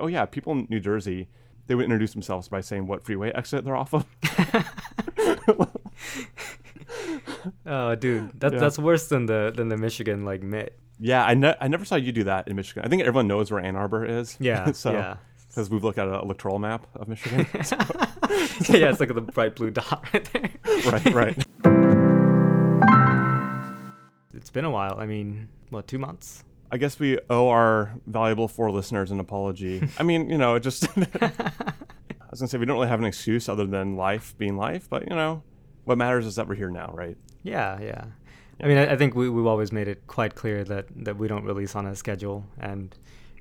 Oh yeah, people in New Jersey, they would introduce themselves by saying what freeway exit they're off of. oh, dude, that, Yeah. that's worse than the than the Michigan like mitt. yeah, I, ne- I never saw you do that in Michigan. I think everyone knows where Ann Arbor is. Yeah, so yeah, because we've looked at an electoral map of Michigan. So- yeah. It's like the bright blue dot right there. right, right. It's been a while. I mean, what, two months? I guess we owe our valuable four listeners an apology. I mean, you know, it just I was gonna say we don't really have an excuse other than life being life, but you know, what matters is that we're here now, right? Yeah, yeah. I mean, I, I think we, we've always made it quite clear that, that we don't release on a schedule. And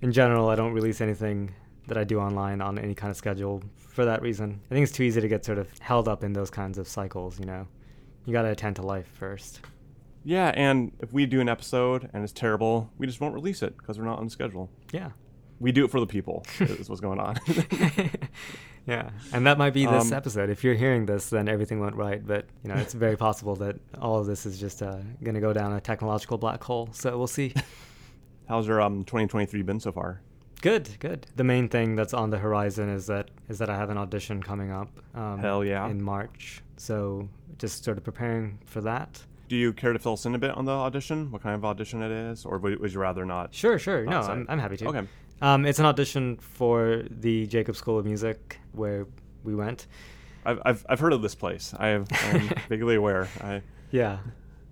in general, I don't release anything that I do online on any kind of schedule for that reason. I think it's too easy to get sort of held up in those kinds of cycles, you know? You gotta attend to life first. Yeah, and if we do an episode and it's terrible, we just won't release it because we're not on schedule. Yeah. We do it for the people. is what's going on. yeah. And that might be this Um, episode. If you're hearing this, then everything went right. But, you know, it's very possible that all of this is just uh, gonna go down a technological black hole. So we'll see. How's your um 2023 been so far? Good, good. The main thing that's on the horizon is that is that I have an audition coming up. Um, Hell yeah. In March, so just sort of preparing for that. Do you care to fill us in a bit on the audition? What kind of audition it is, or would, would you rather not? Sure, sure. No, Oh. I'm, I'm happy to. Okay. Um, it's an audition for the Jacob School of Music where we went. I've, I've, I've heard of this place. I I'm vaguely aware. I, Yeah,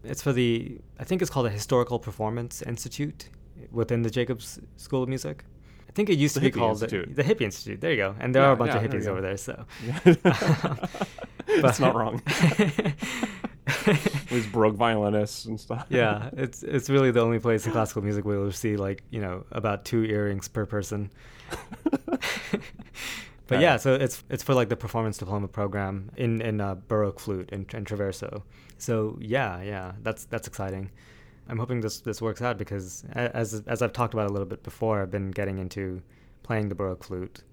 it's for the I think it's called the Historical Performance Institute within the Jacobs School of Music. I think it used The to be called the, Institute. the Hippie Institute. There you go. And there Yeah, are a bunch yeah, of hippies over there. So yeah. it's But- not wrong. These broke violinists and stuff. yeah, it's it's really the only place in classical music where you'll see like you know about two earrings per person. but yeah, so it's it's for like the performance diploma program in in uh, baroque flute and, in Traverso. So yeah, yeah, that's that's exciting. I'm hoping this this works out because as as I've talked about a little bit before, I've been getting into playing the baroque flute,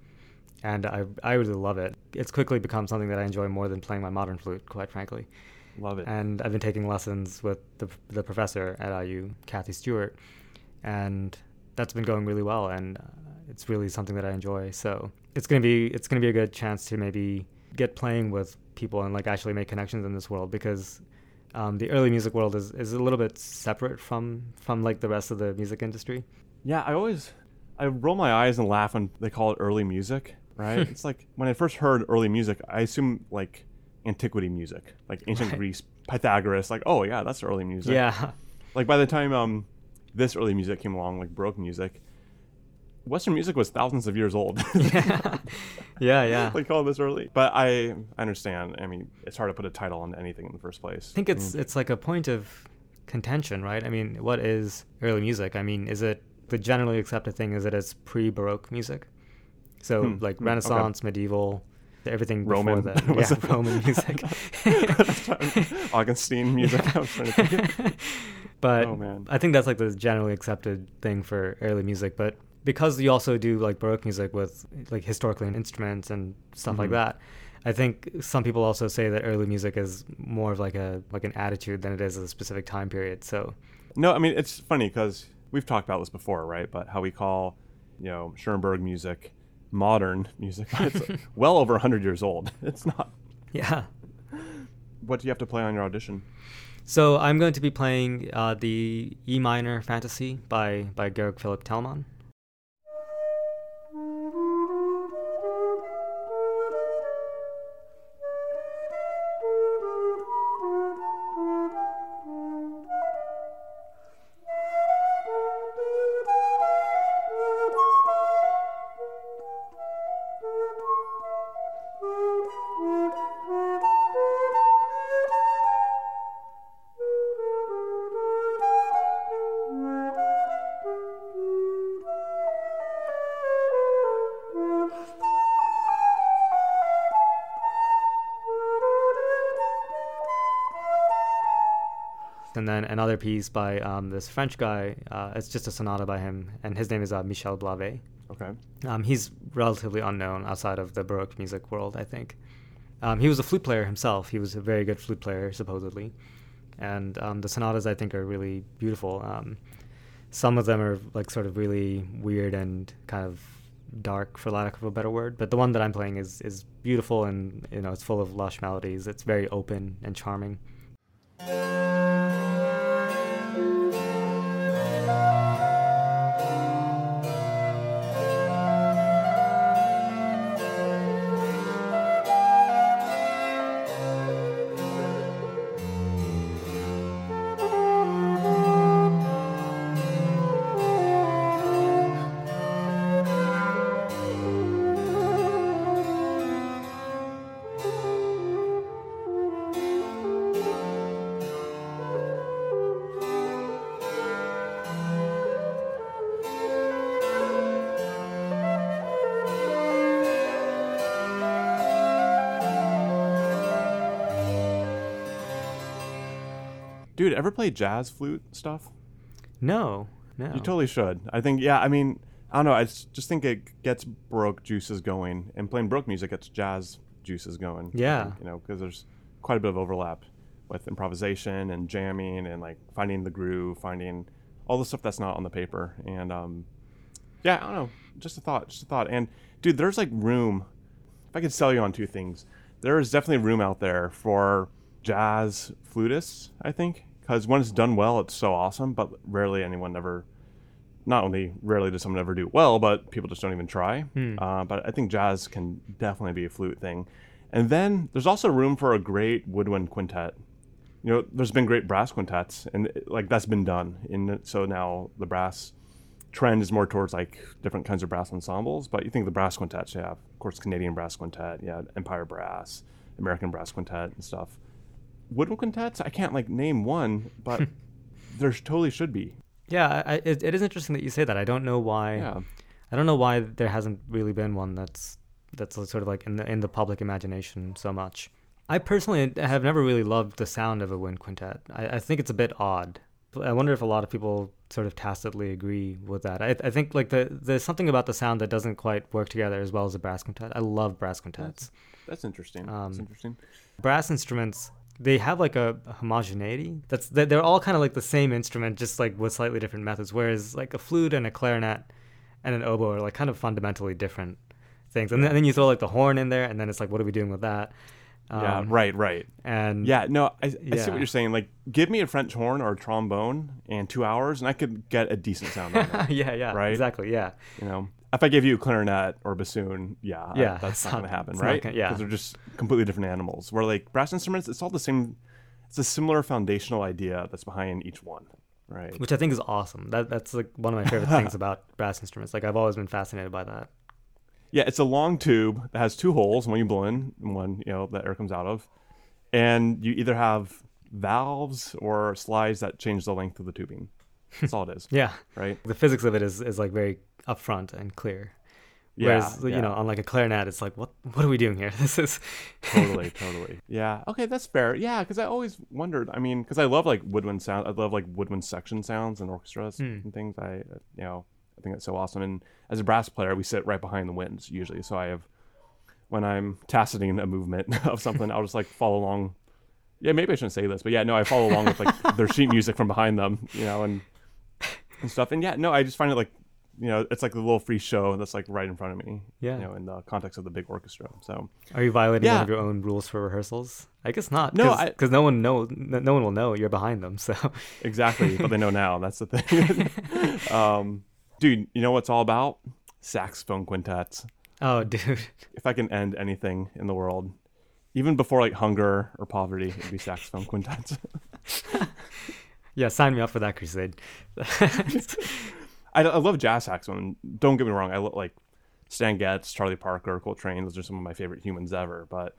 and I I really love it. It's quickly become something that I enjoy more than playing my modern flute, quite frankly Love it. and I've been taking lessons with the the professor at IU, Kathy Stewart, and that's been going really well, and uh, it's really something that I enjoy. So it's gonna be it's gonna be a good chance to maybe get playing with people and like actually make connections in this world because um, the early music world is, is a little bit separate from from like the rest of the music industry. Yeah, I always I roll my eyes and laugh when they call it early music, right? it's like when I first heard early music, I assume like antiquity music, like ancient Right. Greece, Pythagoras, like oh yeah, that's early music. Yeah, Like by the time um this early music came along, like Baroque music, Western music was thousands of years old. yeah, yeah, yeah. like call this early. But I I understand. I mean, it's hard to put a title on anything in the first place. I think it's it's like a point of contention, right? I mean, what is early music? I mean, is it the generally accepted thing? Is it as pre-Baroque music? So Hmm, like hmm, okay. Renaissance, medieval, everything Roman. before that. Was yeah, it- Roman music. Augustine music. I was trying to think. but Oh. I think that's like the generally accepted thing for early music. But because you also do like Baroque music with like historically instruments and stuff like Mhm. that, I think some people also say that early music is more of like a like an attitude than it is a specific time period. So No, I mean it's funny because we've talked about this before, right? But how we call, you know, Schoenberg music modern music. It's well over hundred years old. It's not. yeah. What do you have to play on your audition? So I'm going to be playing uh, the E minor Fantasy by by Georg Philipp Telemann. Another piece by um, this French guy. Uh, it's just a sonata by him, and his name is uh, Michel Blavet. Okay. Um, he's relatively unknown outside of the Baroque music world, I think. Um, he was a flute player himself. He was a very good flute player, supposedly. And um, the sonatas, I think, are really beautiful. Um, some of them are like sort of really weird and kind of dark, for lack of a better word. But the one that I'm playing is is beautiful and you know it's full of lush melodies. It's very open and charming. Dude, ever play jazz flute stuff? No, no. You totally should. I think, yeah, I mean, I don't know. I just think it gets Baroque juices going, and playing Baroque music gets jazz juices going. Yeah. think, you know, because there's quite a bit of overlap with improvisation and jamming and like finding the groove, finding all the stuff that's not on the paper. And um, yeah, I don't know. Just a thought. Just a thought. And dude, there's like room. If I could sell you on two things, there is definitely room out there for jazz flutists. I think because when it's done well, it's so awesome. But rarely anyone ever. Not only rarely does someone ever do it well, but people just don't even try. Uh, but I think jazz can definitely be a flute thing. And then there's also room for a great woodwind quintet. You know, there's been great brass quintets, and like that's been done. And so now the brass trend is more towards like different kinds of brass ensembles. But you think the brass quintets, you have, of course, Canadian brass quintet, yeah, Empire Brass, American brass quintet, and stuff. Woodwind quintets, I can't like name one, but there totally should be. Yeah, I, it, it is interesting that you say that. I don't know why. Yeah. I don't know why there hasn't really been one that's that's sort of like in the in the public imagination so much. I personally have never really loved the sound of a wind quintet. I, I think it's a bit odd. I wonder if a lot of people sort of tacitly agree with that. I, I think like the there's something about the sound that doesn't quite work together as well as a brass quintet. I love brass quintets. That's interesting. Um, that's interesting. brass instruments they have like a homogeneity that's they- they're all kind of like the same instrument just like with slightly different methods whereas like a flute and a clarinet and an oboe are like kind of fundamentally different things and then, and then you throw like the horn in there and then it's like what are we doing with that yeah, Um, right, right. and Yeah, no, I, I see what you're saying. Like, give me a French horn or a trombone and two hours, and I could get a decent sound out of it. yeah yeah Right? exactly yeah You know, if I gave you a clarinet or a bassoon, yeah, I- Yeah, that's not not- going to happen, right? gonna- yeah. because they're just completely different animals. Where like brass instruments, it's all the same. It's a similar foundational idea that's behind each one, right? which i think is awesome that that's like one of my favorite things about brass instruments like i've always been fascinated by that Yeah, it's a long tube that has two holes, one you blow in and one, you know, that air comes out of. And you either have valves or slides that change the length of the tubing. That's all it is, yeah right? the physics of it is, is like very upfront and clear Yeah, Whereas, you know, on like a clarinet, it's like, what what are we doing here? This is totally, totally. Yeah. Okay, that's fair. Yeah, because I always wondered. I mean, because I love like woodwind sound. I love like woodwind section sounds and orchestras Hmm. and things. I, uh, you know, I think that's so awesome. And as a brass player, we sit right behind the winds usually. So I have, when I'm taciting a movement of something, I'll just like follow along. Yeah, maybe I shouldn't say this, but yeah, no, I follow along with like their sheet music from behind them, you know, and and stuff. And yeah, no, I just find it like, you know, it's like a little free show that's like right in front of me. Yeah. You know, in the context of the big orchestra. So. Are you violating Yeah. one of your own rules for rehearsals? I guess not. No, Cause, no one know no no one will know you're behind them. So Exactly, but they know now. That's the thing. um, dude, you know what's all about? Saxophone quintets. oh, dude, If I can end anything in the world, even before like hunger or poverty, it'd be saxophone quintets. yeah, sign me up for that crusade. I, I love jazz saxophone. Don't get me wrong. I lo- like Stan Getz, Charlie Parker, Coltrane. Those are some of my favorite humans ever. But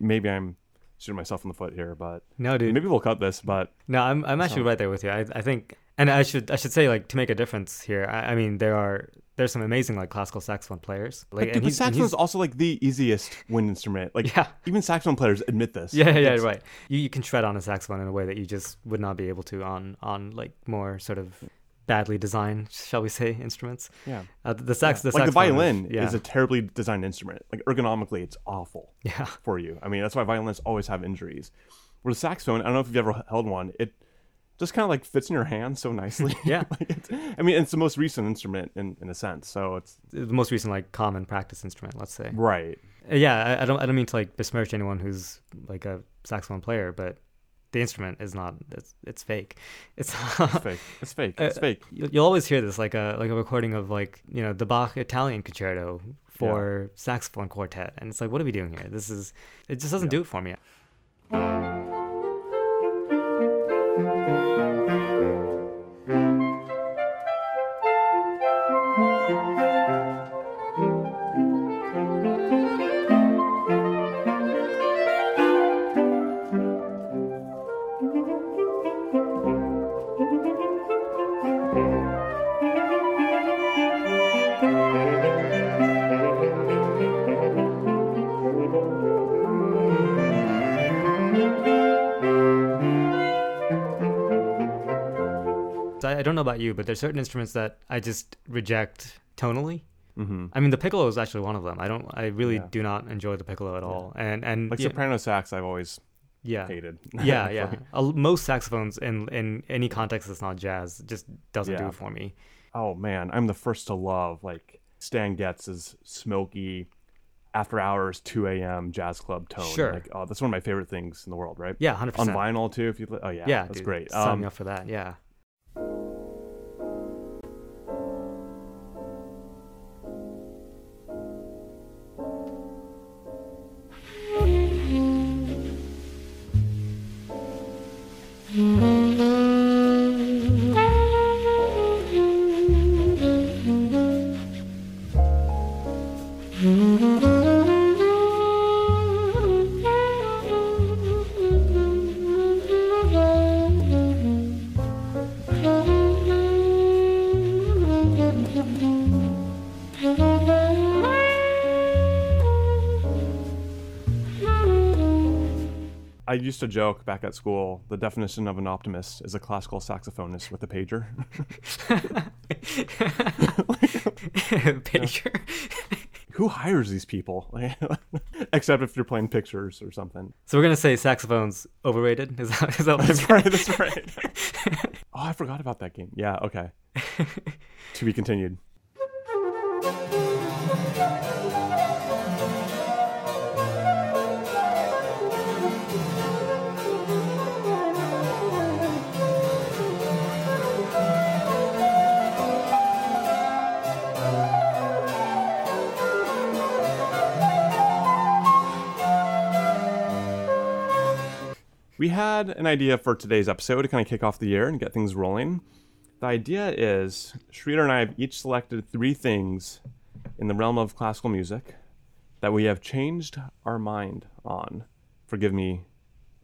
maybe I'm shooting myself in the foot here. But no, dude, maybe we'll cut this. But no, I'm I'm actually right there with you. I I think, and I should I should say like to make a difference here. I, I mean, there are there's some amazing like classical saxophone players. Like, and dude, but saxophone is also like the easiest wind instrument. Like Yeah. even saxophone players admit this. Yeah, yeah, It's- right. You, you can shred on a saxophone in a way that you just would not be able to on on like more sort of badly designed, shall we say, instruments. Yeah. Uh, the sax, the like the saxophone is- violin yeah, is a terribly designed instrument. Like ergonomically, it's awful yeah, for you. I mean, that's why violinists always have injuries. Where the saxophone, I don't know if you've ever held one. It just kind of like fits in your hand so nicely. Yeah. like it's, I mean, it's the most recent instrument in, in a sense. So it's The most recent like common practice instrument, let's say. right. Uh, Yeah, I, I don't I don't mean to like besmirch anyone who's like a saxophone player, but the instrument is not it's it's fake. It's It's fake. It's fake. It's Uh, fake. you- You'll always hear this like a like a recording of like you know the Bach Italian concerto for saxophone quartet, and it's like what are we doing here? This is it just doesn't Yeah. do it for me. I, don't know about you, but there's certain instruments that I just reject tonally. hmm I mean, the piccolo is actually one of them. I don't. I really Yeah. do not enjoy the piccolo at all. And and Like yeah, soprano sax, I've always yeah, hated. yeah, yeah. Most saxophones in in any context that's not jazz just doesn't do it for me. oh man, I'm the first to love like Stan Getz's smoky after hours 2 a.m. jazz club tone. Sure. Like, oh, that's one of my favorite things in the world, right? Yeah, 100% On vinyl too. If you, oh yeah, Yeah, that's dude, great. Sign Um, me up for that. Yeah. Used to joke back at school. The definition of an optimist is a classical saxophonist with a pager. Pager. Who hires these people? Except if you're playing pictures or something. So we're gonna say saxophones overrated. Is that is that That's right. That's right. oh, I forgot about that game. Yeah. Okay. to be continued. We had an idea for today's episode to kind of kick off the year and get things rolling. The idea is Sridhar and I have each selected three things in the realm of classical music that we have changed our mind on. Forgive me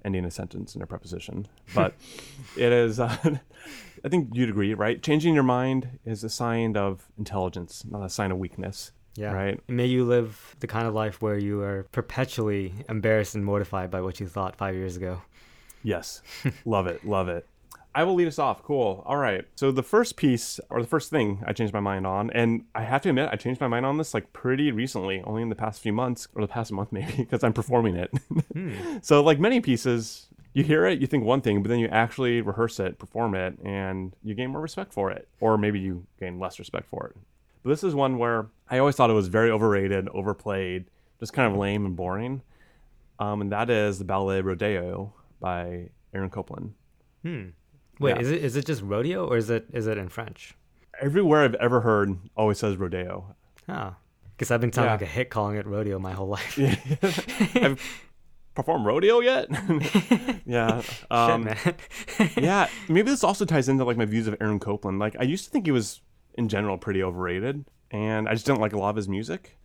ending a sentence in a preposition, but it is, uh, I think you'd agree, right? Changing your mind is a sign of intelligence, not a sign of weakness. Yeah. Right. May you live the kind of life where you are perpetually embarrassed and mortified by what you thought five years ago. Yes. love it. Love it. I will lead us off. Cool. All right. So the first piece or the first thing I changed my mind on, and I have to admit, I changed my mind on this like pretty recently, only in the past few months or the past month maybe, because I'm performing it. So like many pieces, you hear it, you think one thing, but then you actually rehearse it, perform it, and you gain more respect for it, or maybe you gain less respect for it. But this is one where I always thought it was very overrated, overplayed, just kind of lame and boring. Um, and that is the ballet Rodeo by Aaron Copland. Hmm. Wait, Yeah. is it is it just rodeo or is it is it in French? Everywhere I've ever heard always says rodeo. Oh, because I've been sounding Yeah. like a hit calling it rodeo my whole life. I've performed rodeo yet? yeah. Um, Shit, man. yeah. Maybe this also ties into like my views of Aaron Copland. Like I used to think he was in general pretty overrated, and I just didn't like a lot of his music.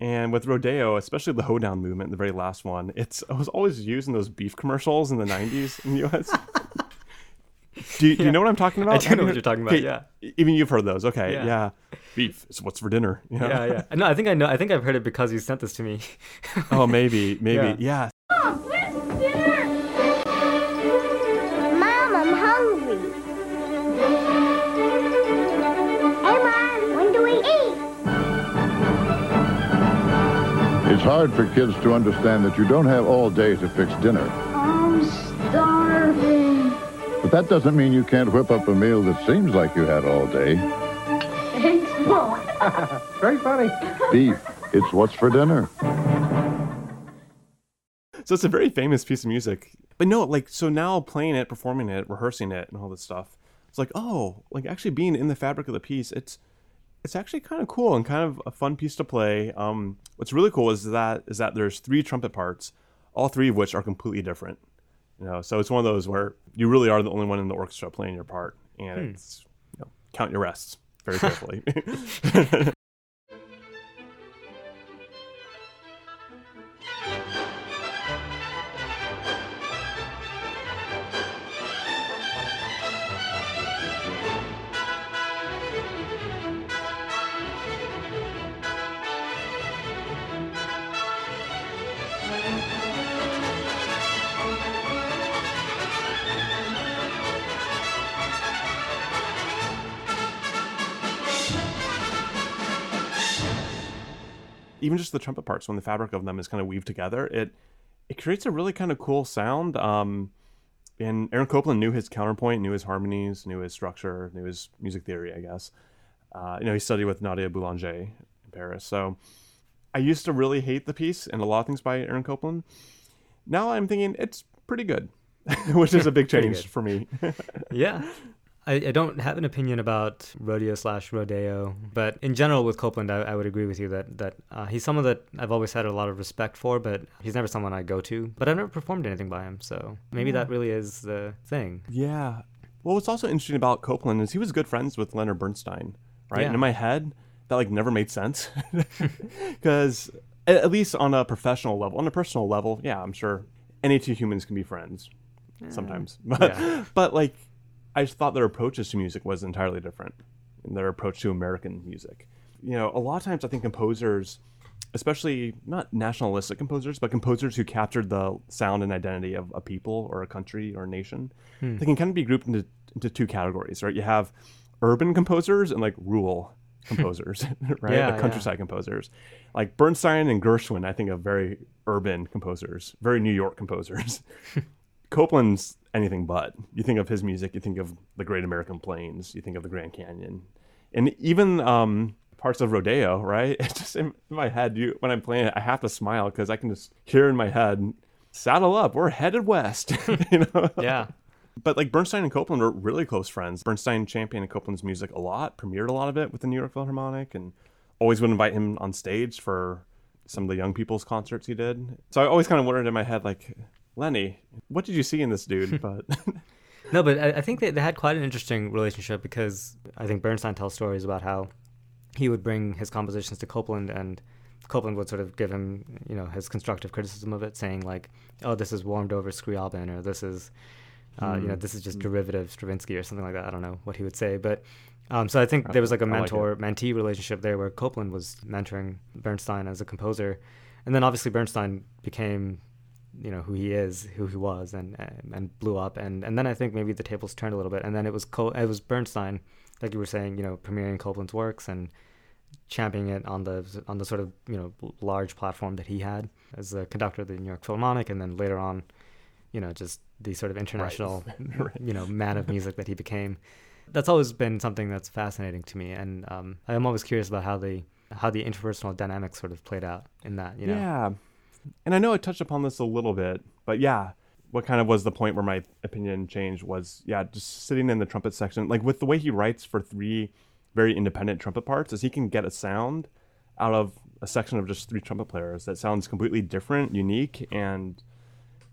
And with rodeo, especially the hoedown movement, the very last one, it's it was always used in those beef commercials in the '90s in the U.S. Do you, do you know what I'm talking about? do Have know what you're talking about, okay, yeah. Even you've heard those. Okay. Yeah. Yeah. Beef is what's for dinner. you know? yeah, yeah. No, I think I know. I think I've heard it because you sent this to me. Oh, maybe, maybe. Yeah. Yeah. Hard for kids to understand that you don't have all day to fix dinner. I'm starving. But that doesn't mean you can't whip up a meal that seems like you had all day. Thanks, Mom. Very funny. Beef. It's what's for dinner. So it's a very famous piece of music. But no, like so now playing it, performing it, rehearsing it, and all this stuff. It's like oh, like actually being in the fabric of the piece. It's it's actually kind of cool and kind of a fun piece to play. Um, what's really cool is that is that there's three trumpet parts, all three of which are completely different. You know, so it's one of those where you really are the only one in the orchestra playing your part, and it's you know, count your rests very carefully. even just the trumpet parts when the fabric of them is kind of weaved together it it creates a really kind of cool sound um and aaron copland knew his counterpoint knew his harmonies knew his structure knew his music theory i guess. Uh, you know he studied with nadia boulanger in paris. So i used to really hate the piece and a lot of things by aaron copland. Now i'm thinking it's pretty good which is a big change for me. Yeah. I, I don't have an opinion about rodeo slash rodeo, but in general with Copland, I, I would agree with you that that uh, he's someone that I've always had a lot of respect for, but he's never someone I go to. But I've never performed anything by him, so maybe that really is the thing. Yeah. Well, what's also interesting about Copland is he was good friends with Leonard Bernstein, right? Yeah. And in my head, that like never made sense because at, at least on a professional level, on a personal level, yeah, I'm sure any two humans can be friends sometimes, but yeah. but like I just thought their approaches to music was entirely different, and their approach to American music. You know, a lot of times I think composers, especially not nationalistic composers, but composers who captured the sound and identity of a people or a country or a nation, hmm. they can kind of be grouped into into two categories, right? You have urban composers and like rural composers, right? Yeah, like countryside composers. Like Bernstein and Gershwin, I think of very urban composers, very New York composers. Copland's anything but. You think of his music, you think of the Great American Plains, you think of the Grand Canyon, and even um, parts of Rodeo. Right? It's just in my head. You when I'm playing it, I have to smile because I can just hear in my head, "Saddle up, we're headed west." you know? Yeah. But like Bernstein and Copland were really close friends. Bernstein championed Copland's music a lot, premiered a lot of it with the New York Philharmonic, and always would invite him on stage for some of the young people's concerts he did. So I always kind of wondered in my head, like, Lenny, what did you see in this dude? But No, but I, I think they, they had quite an interesting relationship because I think Bernstein tells stories about how he would bring his compositions to Copland and Copland would sort of give him, you know, his constructive criticism of it, saying like, "Oh, this is warmed over Scriabin," or "This is, uh, you know, this is just derivative Stravinsky," or something like that. I don't know what he would say, but um, so I think there was like a mentor mentee relationship there where Copland was mentoring Bernstein as a composer, and then obviously Bernstein became you know who he is, who he was, and and, blew up. And, and then I think maybe the tables turned a little bit, and then it was Co- it was Bernstein, like you were saying, you know, premiering Copland's works and championing it on the on the sort of you know large platform that he had as a conductor of the New York Philharmonic, and then later on, you know, just the sort of international, you know, man of music that he became. That's always been something that's fascinating to me, and um, I'm always curious about how the how the interpersonal dynamics sort of played out in that. You know, yeah, and I know I touched upon this a little bit, but yeah, what kind of was the point where my opinion changed was yeah, just sitting in the trumpet section, like with the way he writes for three very independent trumpet parts, is he can get a sound out of a section of just three trumpet players that sounds completely different, unique, and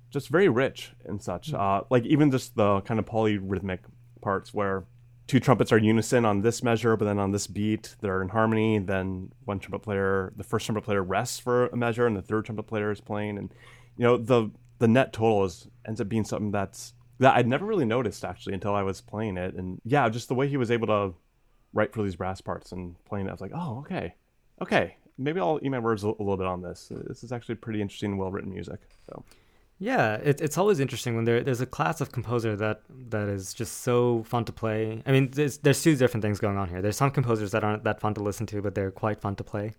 just very rich and such. Uh, like even just the kind of polyrhythmic parts where two trumpets are unison on this measure, but then on this beat they're in harmony. Then one trumpet player, the first trumpet player rests for a measure, and the third trumpet player is playing. And you know the the net total is ends up being something that's that I'd never really noticed actually until I was playing it. And yeah, just the way he was able to write for these brass parts and playing it, I was like, oh okay, okay, maybe I'll eat my words a, a little bit on this. This is actually pretty interesting, well written music. So Yeah, it, it's always interesting when there there's a class of composer that that is just so fun to play. I mean, there's there's two different things going on here. There's some composers that aren't that fun to listen to, but they're quite fun to play.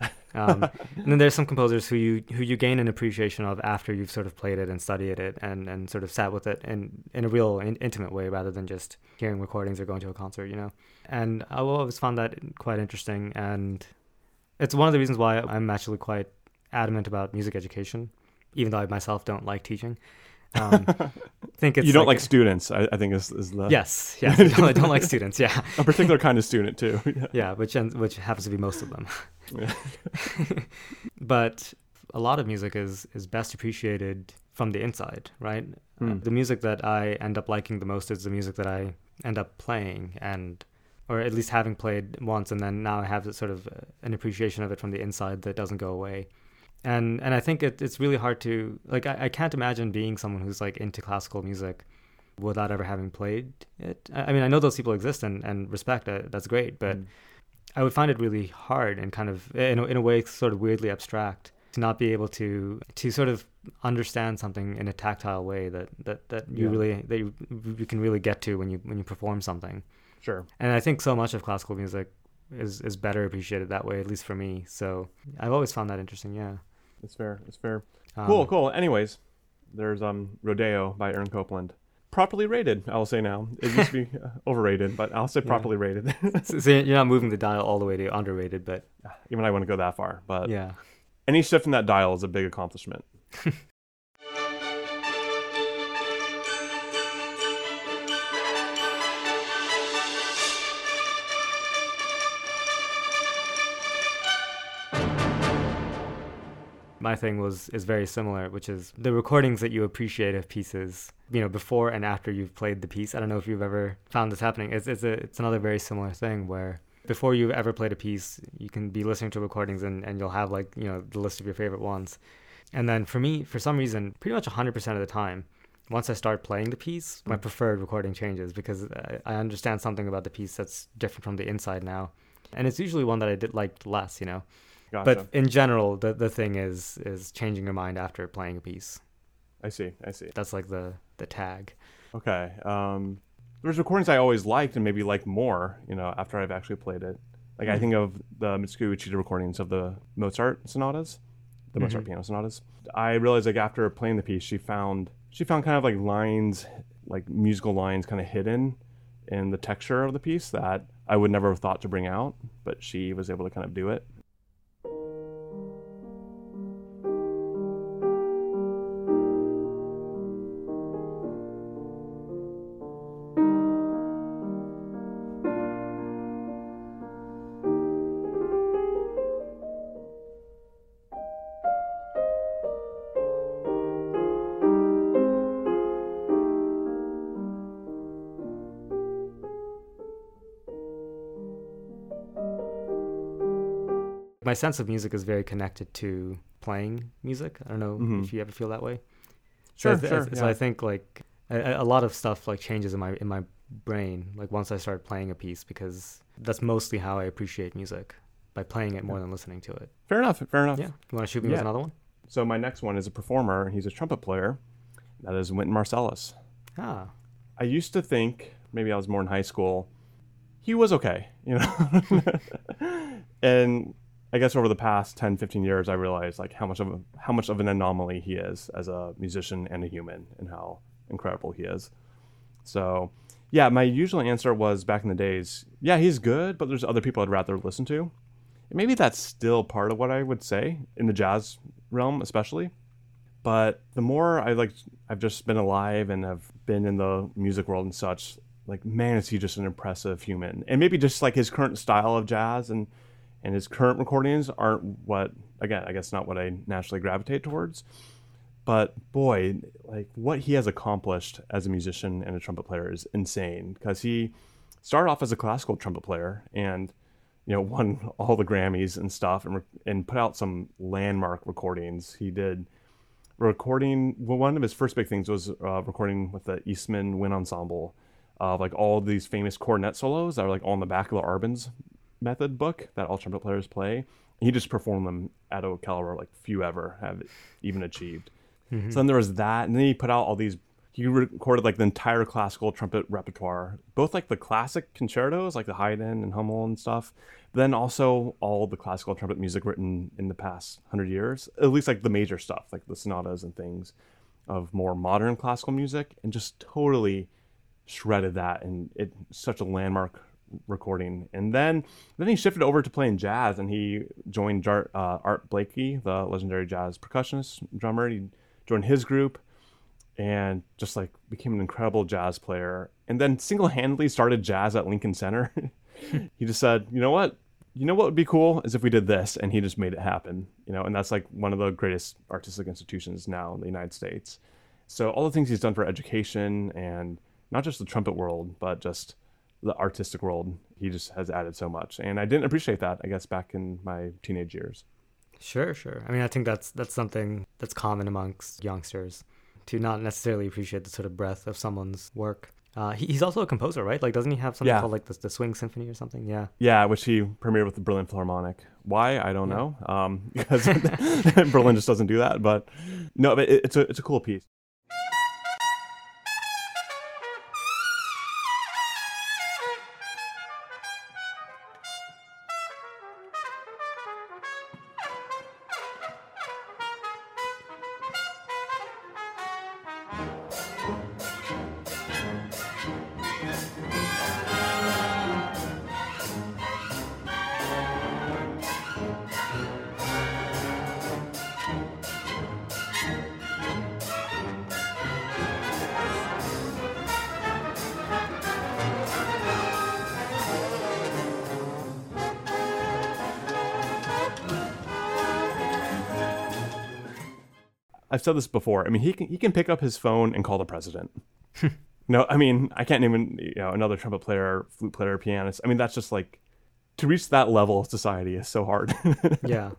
Um, and then there's some composers who you who you gain an appreciation of after you've sort of played it and studied it and, and sort of sat with it in in a real in, intimate way rather than just hearing recordings or going to a concert, you know. And I always found that quite interesting, and it's one of the reasons why I'm actually quite adamant about music education, even though I myself don't like teaching. Um, think it's you don't like, students. I, I think is, is the yes, yes. I don't, I don't like students. Yeah, a particular kind of student too. yeah, which ends, which happens to be most of them. Yeah. but a lot of music is is best appreciated from the inside, right? Uh, Hmm. the music that I end up liking the most is the music that I end up playing and or at least having played once and then now I have sort of uh, an appreciation of it from the inside that doesn't go away. And and I think it, it's really hard to like I, I can't imagine being someone who's like into classical music without ever having played it. I, I mean I know those people exist and, and respect it. That's great, but Mm. I would find it really hard and kind of in a, in a way sort of weirdly abstract to not be able to to sort of understand something in a tactile way that that, that you Yeah. really that you, you can really get to when you when you perform something. Sure. And I think so much of classical music is is better appreciated that way, at least for me. So I've always found that interesting. Yeah. It's fair. It's fair. Um, cool. Cool. Anyways, there's um Rodeo by Aaron Copland. Properly rated, I will say now. It used to be uh, overrated, but I'll say Yeah. properly rated. So, so you're not moving the dial all the way to underrated, but Even I wouldn't go that far, but yeah. any shift in that dial is a big accomplishment. my thing was is very similar, which is the recordings that you appreciate of pieces, you know, before and after you've played the piece. I don't know if you've ever found this happening. It's it's a it's another very similar thing where before you've ever played a piece, you can be listening to recordings and, and you'll have like, you know, the list of your favorite ones. And then for me, for some reason, pretty much 100% of the time, once I start playing the piece, my preferred recording changes because I, I understand something about the piece that's different from the inside now. And it's usually one that I did like less, you know. Gotcha. But in general, the the thing is is changing your mind after playing a piece. I see. I see. That's like the the tag. Okay. Um, there's recordings I always liked and maybe liked more, you know, after I've actually played it. Like I Mhm. think of the Mitsuko Uchida recordings of the Mozart sonatas, the Mozart Mhm. piano sonatas. I realized like after playing the piece, she found she found kind of like lines, like musical lines, kind of hidden in the texture of the piece that I would never have thought to bring out, but she was able to kind of do it. My sense of music is very connected to playing music. I don't know Mhm. if you ever feel that way. Sure, so I, sure. th- so yeah. I think like a, a lot of stuff like changes in my in my brain like once I start playing a piece because that's mostly how I appreciate music by playing it more than listening to it. Fair enough. Fair enough. Yeah. You want to shoot me Yeah. with another one? So my next one is a performer. and He's a trumpet player. That is Wynton Marsalis. Ah. I used to think maybe I was more in high school. He was okay, you know. and I guess over the past 10, 15 years, I realized like how much of a, how much of an anomaly he is as a musician and a human, and how incredible he is. So, yeah, my usual answer was back in the days, yeah, he's good, but there's other people I'd rather listen to. And maybe that's still part of what I would say in the jazz realm, especially. But the more I like, I've just been alive and have been in the music world and such. Like, man, is he just an impressive human? And maybe just like his current style of jazz and and his current recordings aren't what again, I guess not what I naturally gravitate towards. But boy, like what he has accomplished as a musician and a trumpet player is insane because he started off as a classical trumpet player and you know won all the Grammys and stuff and and put out some landmark recordings. He did recording well, one of his first big things was uh, recording with the Eastman Wind Ensemble of like all these famous cornet solos that are like on the back of the Arban's method book that all trumpet players play. He just performed them at a caliber like few ever have even achieved. Mm-hmm. So then there was that, and then he put out all these he recorded like the entire classical trumpet repertoire, both like the classic concertos, like the Haydn and Hummel and stuff, then also all the classical trumpet music written in the past hundred years, at least like the major stuff, like the sonatas and things of more modern classical music, and just totally shredded that, and it's such a landmark recording. And then then he shifted over to playing jazz, and he joined Jar, uh, Art Blakey, the legendary jazz percussionist drummer. He joined his group and just like became an incredible jazz player. And then single-handedly started jazz at lincoln center. He just said you know what? You know what would be cool is if we did this and he just made it happen you know? And that's like one of the greatest artistic institutions now in the united states. So all the things he's done for education and not just the trumpet world but just the artistic world he just has added so much and i didn't appreciate that i guess back in my teenage years Sure, sure. I mean, I think that's that's something that's common amongst youngsters to not necessarily appreciate the sort of breadth of someone's work. Uh, he, he's also a composer, right? Like, doesn't he have something Yeah. called like the, the Swing Symphony or something? Yeah. Yeah, which he premiered with the Berlin Philharmonic. Why I don't know, um, because Berlin just doesn't do that. But no, but it, it's a it's a cool piece. Said this before. I mean, he can he can pick up his phone and call the president. no, I mean, I can't even you know another trumpet player, flute player, pianist. I mean, that's just like to reach that level of society is so hard. Yeah.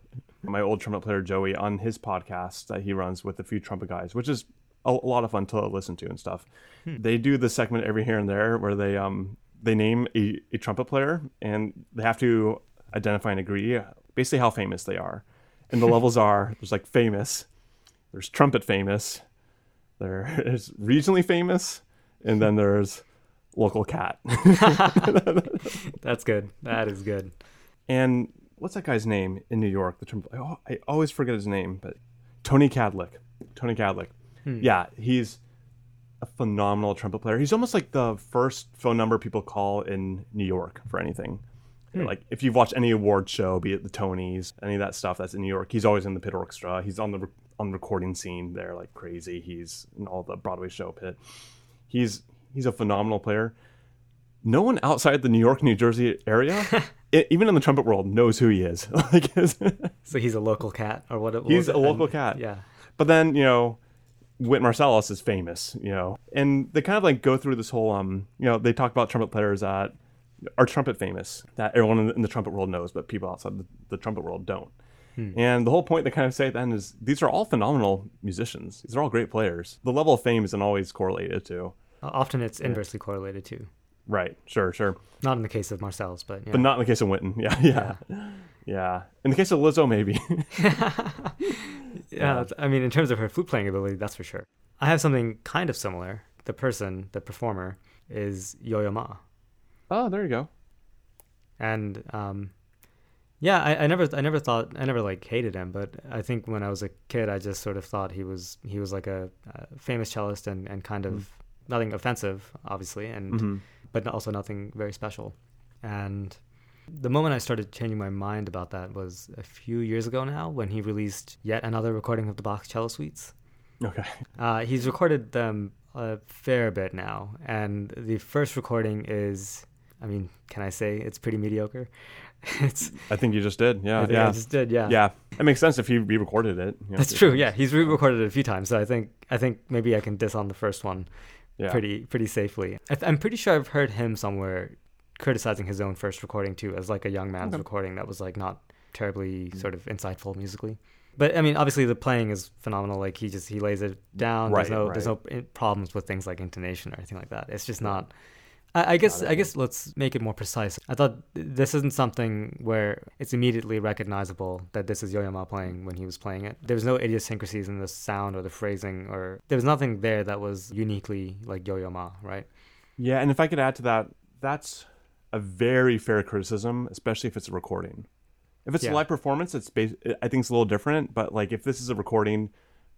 my old trumpet player Joey on his podcast that he runs with a few trumpet guys, which is a, a lot of fun to listen to and stuff. They do the segment every here and there where they um they name a, a trumpet player and they have to identify and agree basically how famous they are. And the levels are there's like famous, there's trumpet famous, there's regionally famous, and then there's local cat. That's good. That is good. And what's that guy's name in New York? The trumpet. I, I always forget his name, but Tony Kadleck. Tony Kadleck. Hmm. Yeah, he's a phenomenal trumpet player. He's almost like the first phone number people call in New York for anything. Hmm. Like if you've watched any award show, be it the Tonys, any of that stuff that's in New York, he's always in the pit orchestra. He's on the on the recording scene there like crazy. He's in all the Broadway show pit. He's he's a phenomenal player no one outside the New York, New Jersey area, e- even in the trumpet world, knows who he is. like, So he's a local cat, or what? what he's was it? a local And- cat. Yeah. But then, you know, Whit Marsalis is famous, you know, and they kind of like go through this whole, um, you know, they talk about trumpet players that are trumpet famous that everyone in the, in the trumpet world knows, but people outside the, the trumpet world don't. And the whole point they kind of say then is these are all phenomenal musicians. These are all great players. The level of fame isn't always correlated to. Uh, Often it's inversely correlated to. Right. Sure. Sure. Not in the case of Marsalis, but yeah. But not in the case of Wynton. Yeah, yeah, yeah. In the case of Lizzo, maybe. yeah, I mean, in terms of her flute playing ability, that's for sure. I have something kind of similar. The person, the performer, is Yo-Yo Ma, oh, there you go. and um, yeah, I, I never, I never thought, I never like hated him, but I think when I was a kid, I just sort of thought he was, he was like a, a famous cellist and and kind of nothing offensive, obviously, and Mhm. but also nothing very special. And the moment I started changing my mind about that was a few years ago now, when he released yet another recording of the Bach cello suites. Okay. Uh, he's recorded them a fair bit now, and the first recording is, I mean, can I say it's pretty mediocre? it's I think you just did. Yeah, yeah, I just did, yeah. yeah. It makes sense if he re-recorded it. you know, That's true. Yeah, he's re-recorded it a few times, so I think I think maybe I can diss on the first one Yeah. pretty pretty safely. I th- I'm pretty sure I've heard him somewhere criticizing his own first recording too, as like a young man's Okay. recording that was like not terribly mm. sort of insightful musically. But I mean, obviously the playing is phenomenal. Like he just he lays it down. Right, there's no there's no eh, problems with things like intonation or anything like that. It's just not. I, I guess I guess let's make it more precise. I thought this isn't something where it's immediately recognizable that this is Yo-Yo Ma playing when he was playing it. There was no idiosyncrasies in the sound or the phrasing, or there was nothing there that was uniquely like Yo-Yo Ma, right? Yeah, and if I could add to that, that's a very fair criticism, especially if it's a recording. If it's Yeah. a live performance, it's bas- I think it's a little different. But like if this is a recording,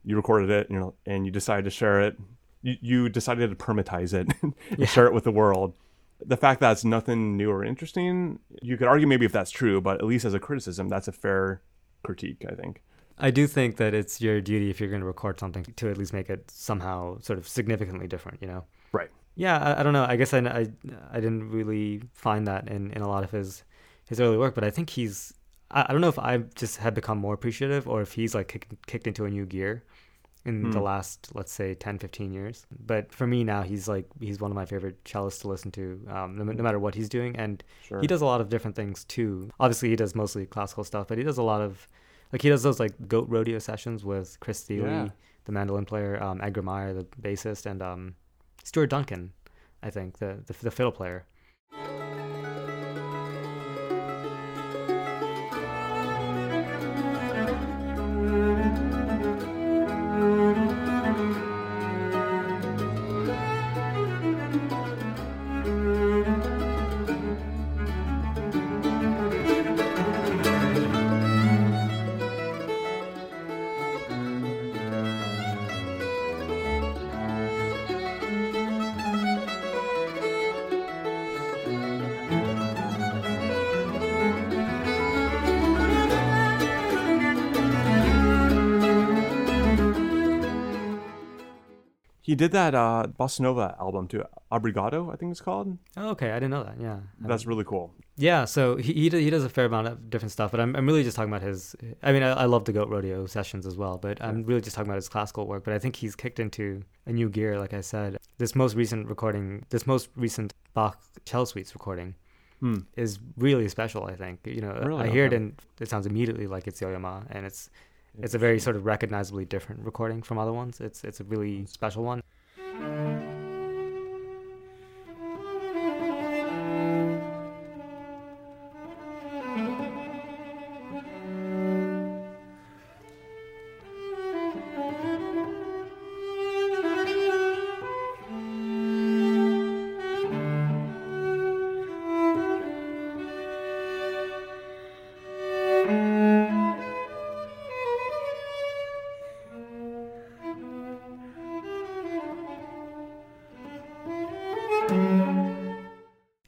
you recorded it, you know, and you decide to share it, you, you decided to permatize it and share it with the world. The fact that it's nothing new or interesting, you could argue maybe if that's true, but at least as a criticism, that's a fair critique, I think. I do think that it's your duty if you're going to record something to at least make it somehow sort of significantly different, you know? Right. Yeah, I, I don't know. I guess I, I, I didn't really find that in, in a lot of his his early work, but I think he's. I, I don't know if I just have become more appreciative or if he's like kicked, kicked into a new gear in the last, let's say, 10, 15 years. But for me now, he's like, he's one of my favorite cellists to listen to, um, no, no matter what he's doing. And Sure. he does a lot of different things too. Obviously, he does mostly classical stuff, but he does a lot of, like, he does those like goat rodeo sessions with Chris Thile, Yeah. the mandolin player, um, Edgar Meyer, the bassist, and um, Stuart Duncan, I think, the, the, the fiddle player. Did that uh, Bossa Nova album too, Obrigado, I think it's called. Oh, okay, I didn't know that. Yeah, That's really cool. Yeah, so he he, he does a fair amount of different stuff, but I'm I'm really just talking about his. I mean, I, I love the goat rodeo sessions as well, but I'm really just talking about his classical work. But I think he's kicked into a new gear, like I said. This most recent recording, this most recent Bach cello suites recording, Hmm. is really special. I think you know Really? I hear it and it sounds immediately like it's Yo-Yo Ma, and it's it's a very sort of recognizably different recording from other ones. It's it's a really special one. Música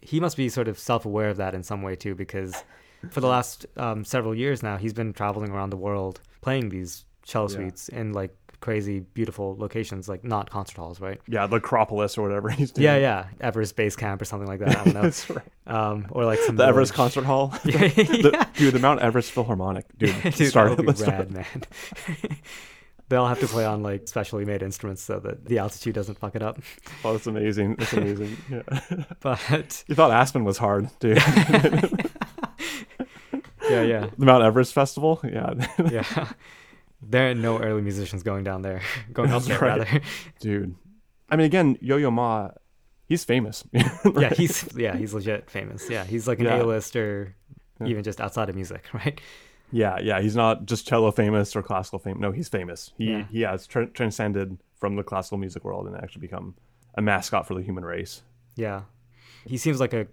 he must be sort of self-aware of that in some way too because for the last um, several years now he's been traveling around the world playing these cello Yeah. suites in like crazy beautiful locations like not concert halls right Yeah, the Acropolis or whatever he's doing. yeah yeah everest base camp or something like that i don't know That's right. um, or like some The Everest. Concert Hall. yeah, The- yeah. dude, the Mount Everest Philharmonic. Dude, Dude, start that would be start rad, man. They'll have to play on like specially made instruments so that the altitude doesn't fuck it up. Oh, that's amazing. That's amazing. Yeah. But you thought Aspen was hard, dude. yeah, yeah, the Mount Everest Festival. Yeah. yeah. There are no early musicians going down there, going up there right. rather. dude. I mean, again, Yo-Yo Ma, he's famous. yeah, he's yeah, he's legit famous. Yeah, he's like an Yeah. A-lister, Yeah. even just outside of music, right? Yeah, yeah, he's not just cello famous or classical famous. No, he's famous. He Yeah. he has tr- transcended from the classical music world and actually become a mascot for the human race. Yeah, he seems like a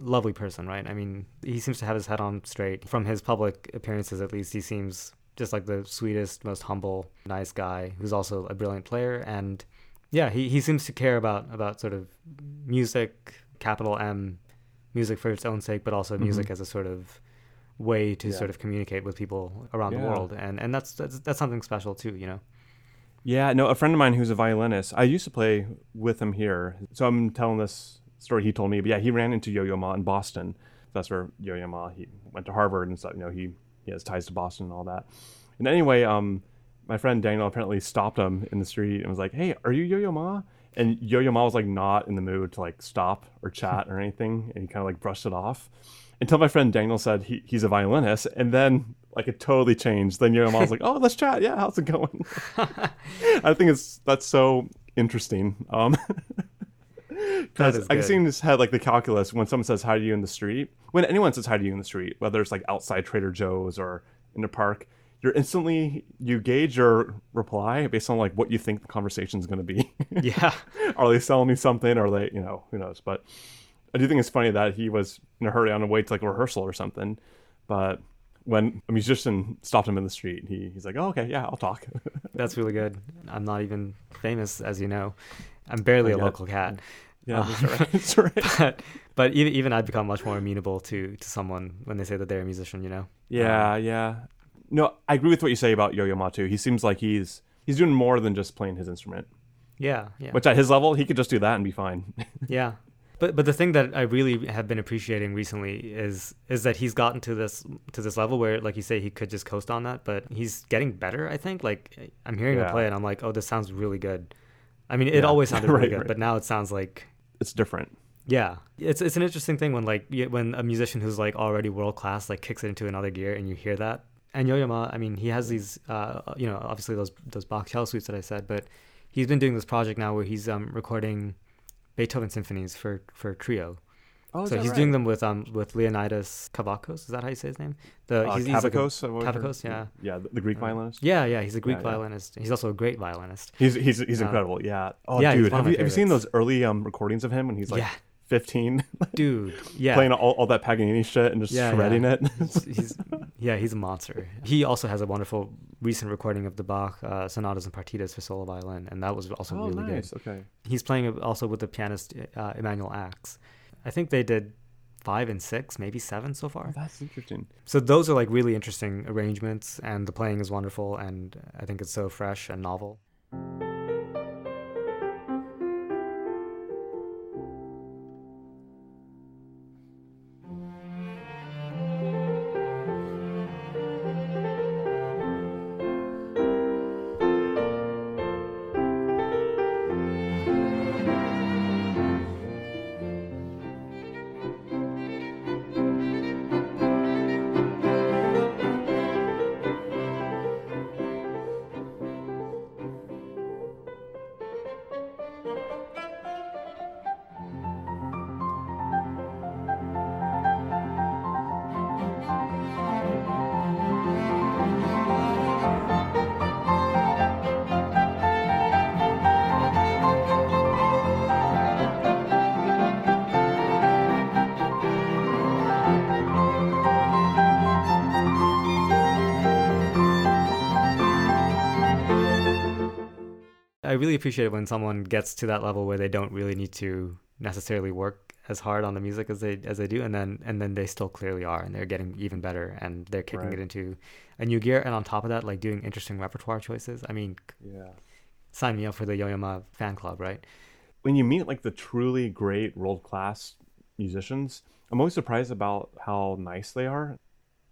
lovely person, right? I mean, he seems to have his head on straight. From his public appearances, at least, he seems just like the sweetest, most humble, nice guy who's also a brilliant player. And yeah, he, he seems to care about about sort of music, capital M, music for its own sake, but also mm-hmm. music as a sort of way to Yeah. sort of communicate with people around the world. And and that's, that's that's something special too, you know. Yeah, no, a friend of mine who's a violinist, I used to play with him here. So I'm telling this story he told me, but yeah, he ran into Yo-Yo Ma in Boston. That's where Yo-Yo Ma, he went to Harvard and stuff, you know, he, he has ties to Boston and all that. And anyway, um, my friend Daniel apparently stopped him in the street and was like, hey, are you Yo-Yo Ma? And Yo-Yo Ma was like not in the mood to like stop or chat or anything. And he kind of like brushed it off until my friend Daniel said he, he's a violinist. And then like it totally changed. Then Ma was like, oh, let's chat. Yeah, how's it going? I think it's that's so interesting. Um, Because I can good. see in his head like the calculus when someone says hi to you in the street. When anyone says hi to you in the street, whether it's like outside Trader Joe's or in the park, you're instantly you gauge your reply based on like what you think the conversation is going to be. yeah. are they selling me something? Are they, you know, who knows? But I do think it's funny that he was in a hurry on the way to like a rehearsal or something. But when a musician stopped him in the street, he, he's like, oh, okay, yeah, I'll talk. That's really good. I'm not even famous, as you know. I'm barely a local cat. yeah, Uh, that's right. That's right. but but even even I've become much more amenable to to someone when they say that they're a musician. You know. Yeah, yeah. No, I agree with what you say about Yo-Yo Ma too. He seems like he's he's doing more than just playing his instrument. Yeah. Yeah. Which at his level, he could just do that and be fine. Yeah. But but the thing that I really have been appreciating recently is is that he's gotten to this to this level where like you say he could just coast on that, but he's getting better, I think. Like I'm hearing him play and I'm like, "Oh, this sounds really good." I mean, it Yeah. always sounded really Right, good, right. but now it sounds like it's different. yeah. It's it's an interesting thing when like when a musician who's like already world class like kicks it into another gear and you hear that. And Yo-Yo Ma, I mean, he has these uh you know, obviously those those Bach cello suites that I said, but he's been doing this project now where he's um recording Beethoven symphonies for for trio. Oh, so he's doing them with um with Leonidas Kavakos. Is that how you say his name? The Uh, he's, he's like a- Kavakos, I've always heard. Kavakos, yeah. yeah, the, the Greek violinist. yeah, yeah. He's a Greek Yeah, yeah. violinist. He's also a great violinist. He's he's he's Uh, incredible. Yeah. Oh, yeah, dude, have you, have you seen those early um recordings of him when he's like Yeah. 15, Dude, yeah. playing all, all that Paganini shit and just Yeah, yeah. shredding it? he's, he's yeah, he's a monster. He also has a wonderful recent recording of the Bach uh, sonatas and partitas for solo violin, and that was also oh, really nice. good. Okay. He's playing also with the pianist uh, Emanuel Ax. I think they did five and six, maybe seven so far. That's interesting. So those are like really interesting arrangements, and the playing is wonderful, and I think it's so fresh and novel. Really appreciate it when someone gets to that level where they don't really need to necessarily work as hard on the music as they as they do, and then and then they still clearly are, and they're getting even better, and they're kicking Right. it into a new gear, and on top of that, like doing interesting repertoire choices. I mean, Yeah. sign me up for the Yo-Yo Ma fan club, right? when you meet like the truly great world class musicians, I'm always surprised about how nice they are.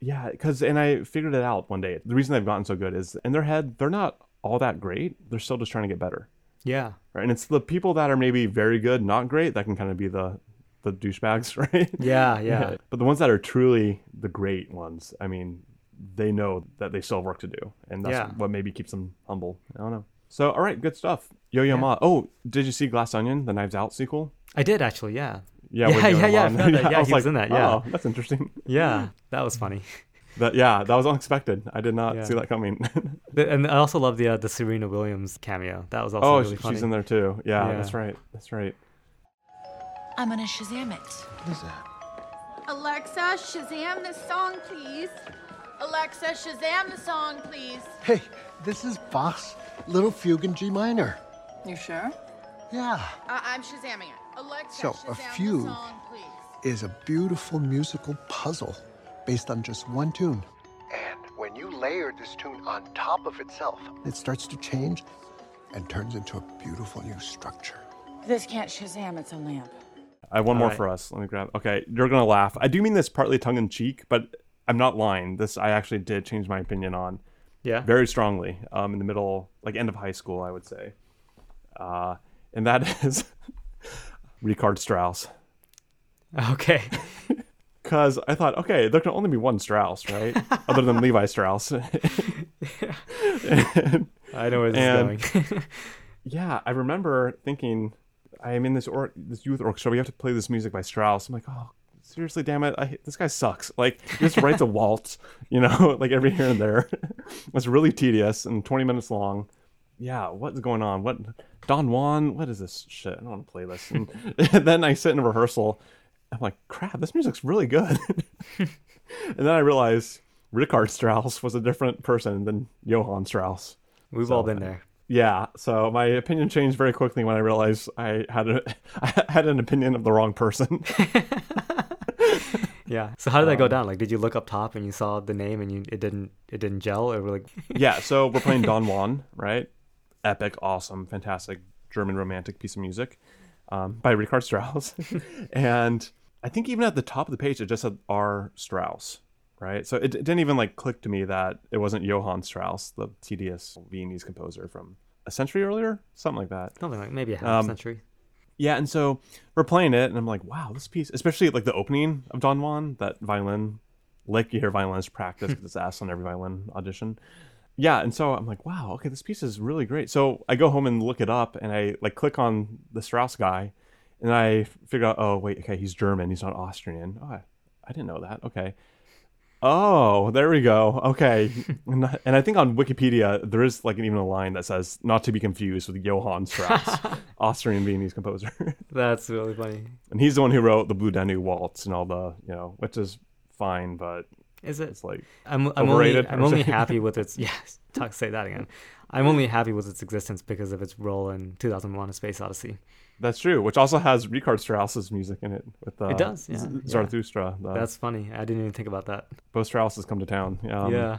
Yeah, because and I figured it out one day. The reason they've gotten so good is in their head they're not all that great. They're still just trying to get better, Yeah, right? And it's the people that are maybe very good, not great, that can kind of be the the douchebags, right? yeah, yeah. But the ones that are truly the great ones, I mean, they know that they still have work to do, and that's Yeah. what maybe keeps them humble. I don't know. So, all right, good stuff. Yo Yo Yeah. Ma. Oh, did you see Glass Onion, the Knives Out sequel? I did actually, yeah. Yeah, Yeah, with yeah, yeah, I. Yeah, I was he was like, in that, yeah. Oh, that's interesting. Yeah, that was funny. That yeah, that was unexpected. I did not Yeah. see that coming. The- And I also love the uh, the Serena Williams cameo. That was also oh, really sh- funny. she's in there too. Yeah, Yeah. that's right. That's right. I'm gonna Shazam it. What is that? Alexa, Shazam this song, please. Alexa, Shazam the song, please. Hey, this is Bach's Little Fugue in G minor. You sure? Yeah, Uh, I'm Shazamming it. Alexa, So, Shazam a the fugue song, please. is a beautiful musical puzzle based on just one tune. And when you layer this tune on top of itself, it starts to change and turns into a beautiful new structure. This can't Shazam, it's a lamp. I have one more Alright. for us. Let me grab. Okay, you're gonna laugh. I do mean this partly tongue in cheek, but I'm not lying. This I actually did change my opinion on yeah. very strongly. Um, in the middle, like end of high school, I would say. Uh, and that is Richard Strauss. Okay. Because I thought, okay, there can only be one Strauss, right? Other than Levi Strauss. I know where this And- is going. yeah, I remember thinking, I'm in this or this youth orchestra. We have to play this music by Strauss. I'm like, oh, seriously, damn it, I, this guy sucks. Like, he just writes a waltz, you know, like every here and there. it's really tedious and 20 minutes long. Yeah, what's going on? What Don Juan? What is this shit? I don't want to play this. And, and then I sit in a rehearsal. I'm like, crap, this music's really good. and then I realize Richard Strauss was a different person than Johann Strauss. We've So, all been there. Yeah, so my opinion changed very quickly when I realized I had a, I had an opinion of the wrong person. Yeah. So how did that Um, go down? Like, did you look up top and you saw the name and you it didn't it didn't gel or like yeah, so we're playing Don Juan, right? Epic, awesome, fantastic German romantic piece of music um, by Richard Strauss. and I think even at the top of the page, it just said R. Strauss, right? So it, it didn't even like click to me that it wasn't Johann Strauss, the tedious Viennese composer from a century earlier, something like that. something like maybe a half Um, century? Yeah, and so we're playing it, and I'm like, wow, this piece, especially like the opening of Don Juan, that violin, like you hear violinists practice because it's asked on every violin audition. Yeah, and so I'm like, wow, okay, this piece is really great. So I go home and look it up, and I like click on the Strauss guy, and I figure out, oh wait, okay, he's German, he's not Austrian. Oh, I, I didn't know that. Okay. Oh, there we go. Okay, and I- and I think on Wikipedia there is like even a line that says not to be confused with Johann Strauss, Austrian Viennese composer. That's really funny. and he's the one who wrote the Blue Danube Waltz and all the you know, which is fine, but Is it? it's like I'm I'm only I'm only happy with its yes. Talk say that again. I'm only happy with its existence because of its role in 2001: A Space Odyssey. That's true. Which also has Richard Strauss's music in it with uh, It does, yeah, yeah. Zarathustra. The, That's funny. I didn't even think about that. both Strausses come to town. Um, yeah.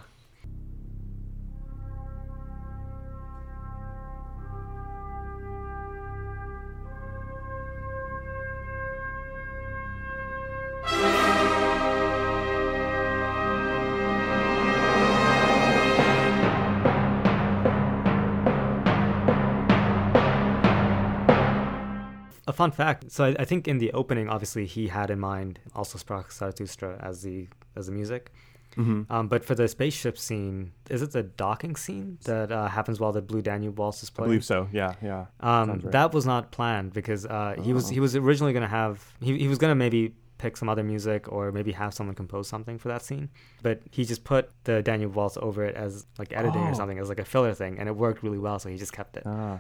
A fun fact. So I, I think in the opening, obviously, he had in mind also Sprach Zarathustra as the as the music. Mm-hmm. Um, but for the spaceship scene, is it the docking scene that uh, happens while the Blue Danube Waltz is playing? I believe so. Yeah, yeah. Um, right. that was not planned because uh, he was he was originally going to have he, he was going to maybe pick some other music or maybe have someone compose something for that scene, but he just put the Danube Waltz over it as like editing or Oh. something as like a filler thing, and it worked really well, so he just kept it. Ah.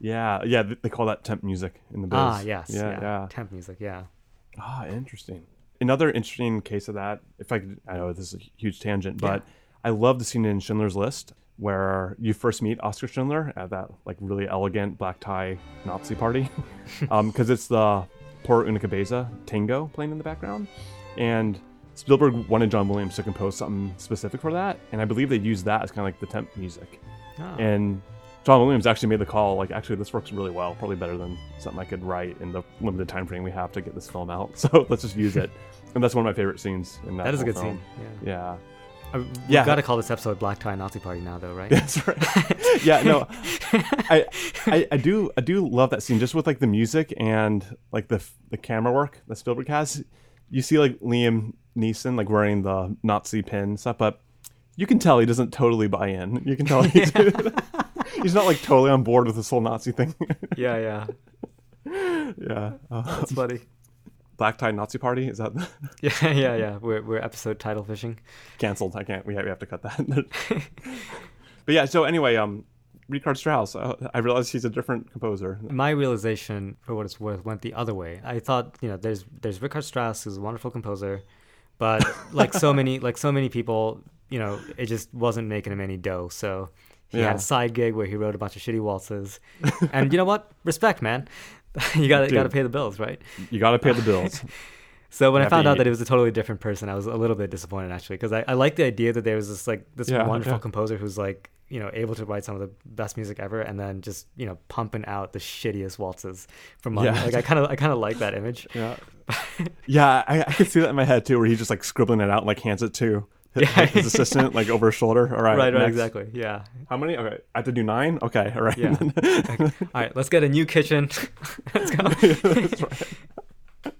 Yeah, yeah. They call that temp music in the biz. ah, yes, Yeah, yeah, yeah. temp music, yeah. Ah, interesting. Another interesting case of that, if I could, I know this is a huge tangent, but I love the scene in Schindler's List where you first meet Oscar Schindler at that like really elegant black tie Nazi party, because it's the Por una Cabeza tango playing in the background, and Spielberg wanted John Williams to compose something specific for that, and I believe they used that as kind of like the temp music, Ah. and John Williams actually made the call, like, actually, this works really well, probably better than something I could write in the limited time frame we have to get this film out. So let's just use it. and that's one of my favorite scenes in that. that is a good film. scene. Yeah. Yeah. Uh, we've Yeah. got to call this episode Black Tie Nazi Party now, though, right? That's right. yeah, no, I, I, I do, I do love that scene just with like the music and like the the camera work that Spielberg has. You see like Liam Neeson like wearing the Nazi pin stuff, but you can tell he doesn't totally buy in. You can tell he's, he's not like totally on board with this whole Nazi thing. yeah, yeah. yeah, uh, That's funny. Black Tie Nazi Party is that Yeah, yeah, yeah. We're we're episode title fishing. canceled? I can't. We have, we have to cut that. but yeah. So anyway, um, Richard Strauss. Uh, I realized he's a different composer. My realization, for what it's worth, went the other way. I thought, you know, there's there's Richard Strauss, who's a wonderful composer, but like so many like so many people, you know, it just wasn't making him any dough. So he Yeah. had a side gig where he wrote a bunch of shitty waltzes, and you know what? Respect, man. you got to got to pay the bills, right? You got to pay the bills. So when I found out that it was a totally different person, I was a little bit disappointed actually because I, I like the idea that there was this like this Yeah, wonderful yeah. composer who's like you know able to write some of the best music ever and then just you know pumping out the shittiest waltzes from money. Yeah. Like I kind of I kind of like that image. Yeah. yeah, I, I could see that in my head too, where he's just like scribbling it out and like hands it to Yeah. his assistant like over his shoulder. All right, right, right, next. exactly. Yeah, How many? Okay, I have to do nine. Okay, all right. yeah. Like, all right, let's get a new kitchen. let's go. that's right.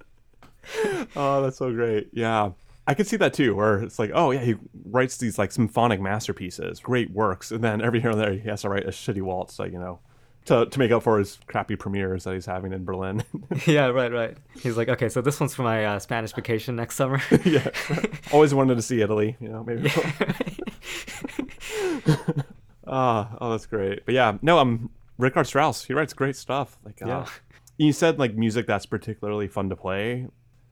oh, that's so great. Yeah. I could see that too, where it's like, oh yeah, he writes these like symphonic masterpieces, great works, and then every here and there he has to write a shitty waltz, so you know, to to make up for his crappy premieres that he's having in Berlin. yeah, right, right. He's like, okay, so this one's for my uh, Spanish vacation next summer. yeah, always wanted to see Italy. You know, maybe. Ah, oh, that's great. But yeah, no, I'm Richard Strauss. He writes great stuff. Like, uh, Yeah. you said like music that's particularly fun to play.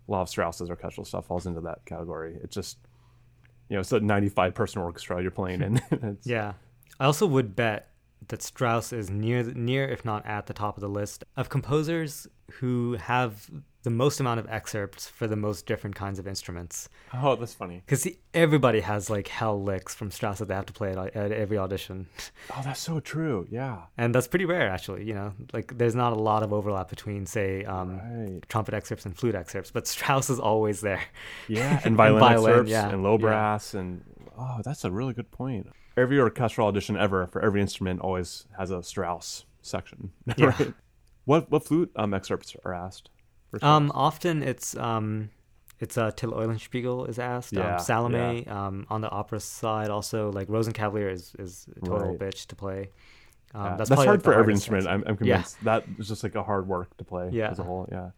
A lot of Strauss's orchestral stuff falls into that category. It's just, you know, it's a 95 person orchestra you're playing in. Yeah. I also would bet that Strauss is near, near, if not at the top of the list of composers who have the most amount of excerpts for the most different kinds of instruments. Oh, that's funny. Because everybody has like hell licks from Strauss that they have to play at, at every audition. Oh, that's so true. Yeah. And that's pretty rare, actually. You know, like there's not a lot of overlap between, say, um, Right. trumpet excerpts and flute excerpts, but Strauss is always there. Yeah, and violin, violin, excerpts yeah, and low yeah. brass and oh, that's a really good point. Every orchestral audition ever for every instrument always has a Strauss section. Yeah. right? What what flute um excerpts are asked? Um, often it's um, it's uh, Till Eulenspiegel is asked. Yeah, um, Salome um, on the opera side also like Rosenkavalier is is a total Right. bitch to play. Um, Yeah, that's, that's, hard like, for every instrument. I'm, I'm Yeah. convinced that is just like a hard work to play Yeah. as a whole. Yeah.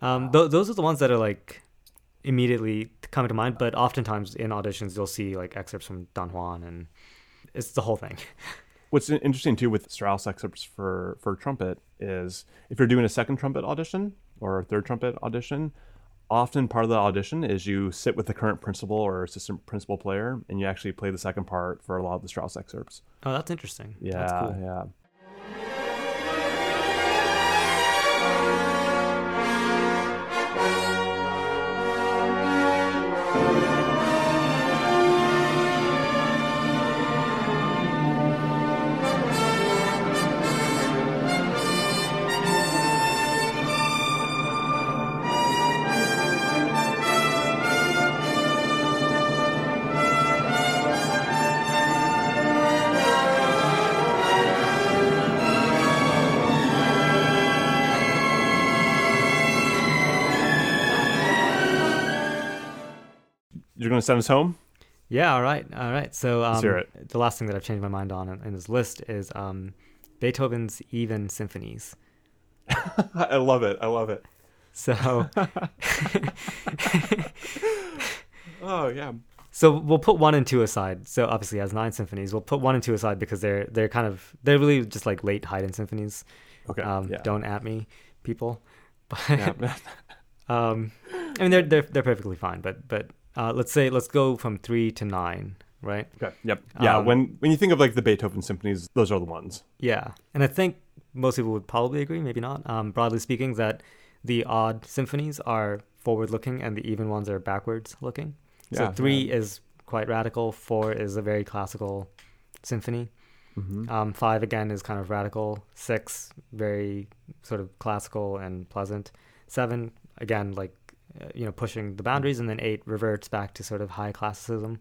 Um, th- those are the ones that are like immediately come to mind. But oftentimes in auditions, you'll see like excerpts from Don Juan, and it's the whole thing. What's interesting too with Strauss excerpts for for trumpet is if you're doing a second trumpet audition or a third trumpet audition, often part of the audition is you sit with the current principal or assistant principal player and you actually play the second part for a lot of the Strauss excerpts. Oh, that's interesting. Yeah, that's cool. yeah. You're gonna send us home? Yeah. All right. All right. So um, the last thing that I've changed my mind on in, in this list is um, Beethoven's even symphonies. I love it. I love it. So Oh yeah. so we'll put one and two aside. So obviously has nine symphonies. We'll put one and two aside because they're they're kind of they're really just like late Haydn symphonies. Okay. Um, yeah. Don't at me, people. But Yeah. um, I mean they're they're they're perfectly fine. But but uh, let's say let's go from three to nine, right? okay. Yep. Yeah. Um, when when you think of like the Beethoven symphonies, those are the ones. Yeah, and I think most people would probably agree, maybe not. Um, broadly speaking, that the odd symphonies are forward-looking and the even ones are backwards-looking. so Yeah, three yeah. is quite radical. Four is a very classical symphony. Mm-hmm. Um, five again is kind of radical. Six very sort of classical and pleasant. Seven again like you know pushing the boundaries, and then eight reverts back to sort of high classicism,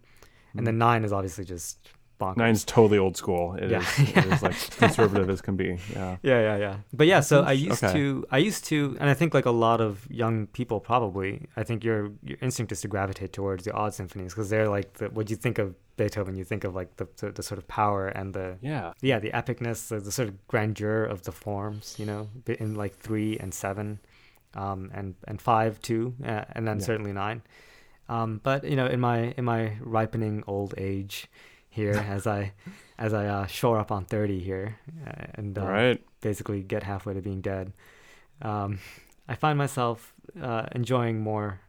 and then nine is obviously just bonkers. Mm-hmm. Nine's totally old school. It is. Yeah. It is like conservative as can be. Yeah. Yeah, yeah, yeah. But yeah, so I used okay. to, I used to, and I think like a lot of young people probably, I think your your instinct is to gravitate towards the odd symphonies because they're like the what you think of Beethoven, you think of like the the, the sort of power and the Yeah. yeah the epicness, the, the sort of grandeur of the forms, you know, in like three and seven, um, and and five too, uh, and then Yeah. certainly nine. Um, but you know, in my in my ripening old age here, as I as I uh, shore up on thirty here, uh, and uh, right. basically get halfway to being dead, um, I find myself uh, enjoying more,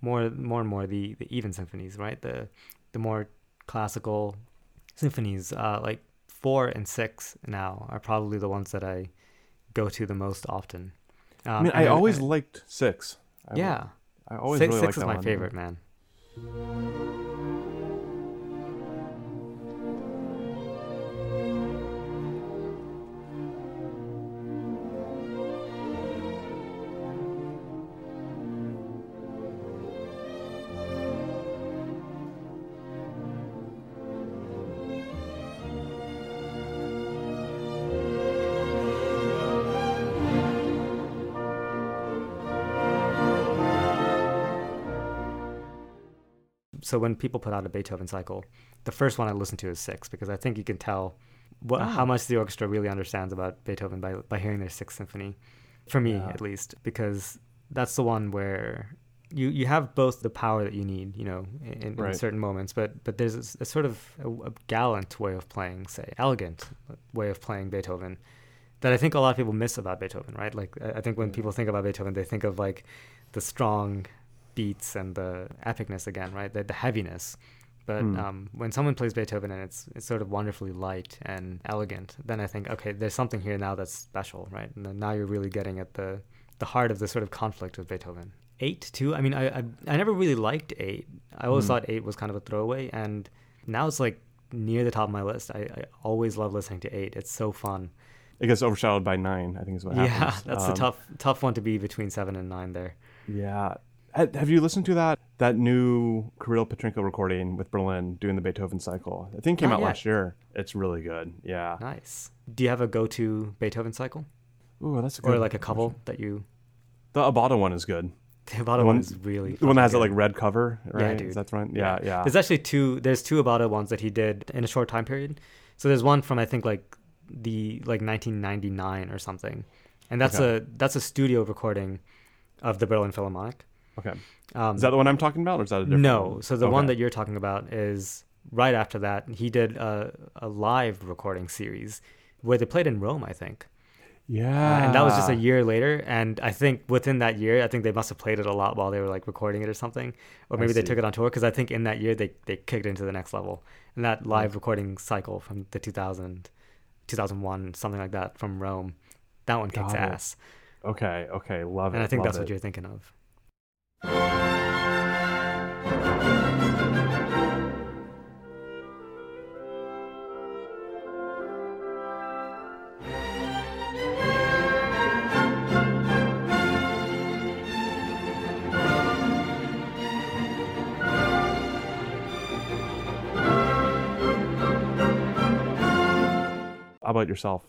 more, more and more the the even symphonies, right? The the more classical symphonies, uh, like four and six now, are probably the ones that I go to the most often. Um, I mean, and I always and- liked six. I, yeah, I always six, really six liked is my one. favorite, man. So when people put out a Beethoven cycle, the first one I listen to is six because I think you can tell what, Ah. how much the orchestra really understands about Beethoven by by hearing their Sixth Symphony, for me Yeah. at least, because that's the one where you you have both the power that you need, you know, in, in Right. certain moments, but but there's a sort of a, a gallant way of playing, say, elegant way of playing Beethoven. That I think a lot of people miss about Beethoven, right? Like I I think when people think about Beethoven, they think of like the strong beats and the epicness again, right? The, the heaviness. But Hmm. um, when someone plays Beethoven and it's it's sort of wonderfully light and elegant, then I think okay, there's something here now that's special, right? And then now you're really getting at the the heart of the sort of conflict with Beethoven. Eight too. I mean, I I, I never really liked eight. I always Hmm. thought eight was kind of a throwaway, and now it's like near the top of my list. I, I always love listening to eight. It's so fun. It gets overshadowed by nine. I think is what Yeah, happens. that's the Um, tough tough one to be between seven and nine there. Yeah. Ha- Have you listened to that that new Kirill Petrenko recording with Berlin doing the Beethoven cycle? I think it came Not out yet. last year. It's really good. Yeah. Nice. Do you have a go-to Beethoven cycle, Ooh, that's a good or like a couple that you? The Abbado one is good. The bottom one- one is really The one that has that fucking like red cover, right? Yeah, dude. Is that right? Yeah, yeah. There's actually two. There's two Abbado ones that he did in a short time period. So there's one from I think like the like 1999 or something, and that's Okay. a that's a studio recording of the Berlin Philharmonic. Okay. Um, Is that the one I'm talking about, or is that a different no. one? So the one that you're talking about is right after that. He did a, a live recording series where they played in Rome, I think. Yeah. Uh, and that was just a year later. And I think within that year, I think they must have played it a lot while they were like recording it or something, or maybe they took it on tour. Because I think in that year they they kicked it into the next level. And that live recording cycle from the 2000, 2001, something like that from Rome, that one kicks ass. Okay, okay, love it. And I think that's what you're thinking of. How about yourself?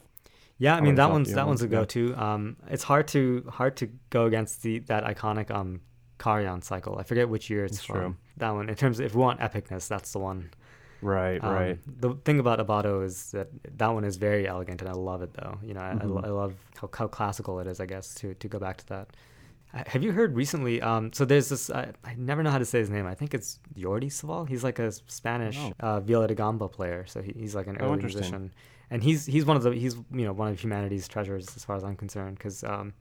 Yeah, I mean that one's that one's a go-to. Um, it's hard to hard to go against the that iconic um Karajan cycle. I forget which year it's That's from. true. That one. In terms of if we want epicness, that's the one. Right, Um, right. The thing about Abbado is that that one is very elegant, and I love it though. You know, I, I, lo- Mhm. I love how, how classical it is. I guess to to go back to that. Uh, Have you heard recently? Um, so there's this. I, I never know how to say his name. I think it's Jordi Savall. He's like a Spanish Oh. uh, viola da gamba player. So he, he's like an Oh, early interesting. musician, and he's he's one of the he's you know one of humanity's treasures as far as I'm concerned. Because um,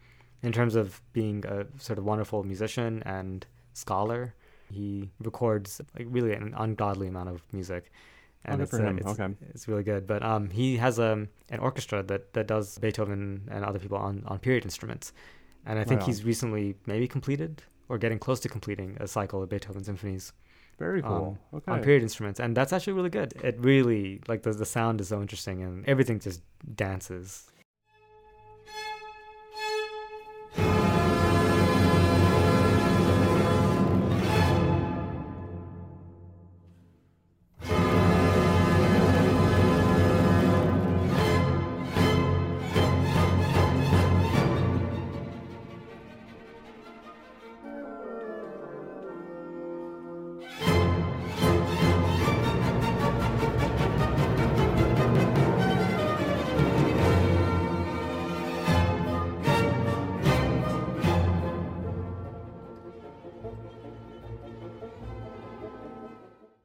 in terms of being a sort of wonderful musician and scholar, he records like really an ungodly amount of music. Oh, good it's, for uh, it's, Okay. it's really good. But um, he has um, an orchestra that, that does Beethoven and other people on, on period instruments. And I think Right he's recently maybe completed or getting close to completing a cycle of Beethoven symphonies Very cool. um, okay. on period instruments. And that's actually really good. It really, like, the, the sound is so interesting and everything just dances.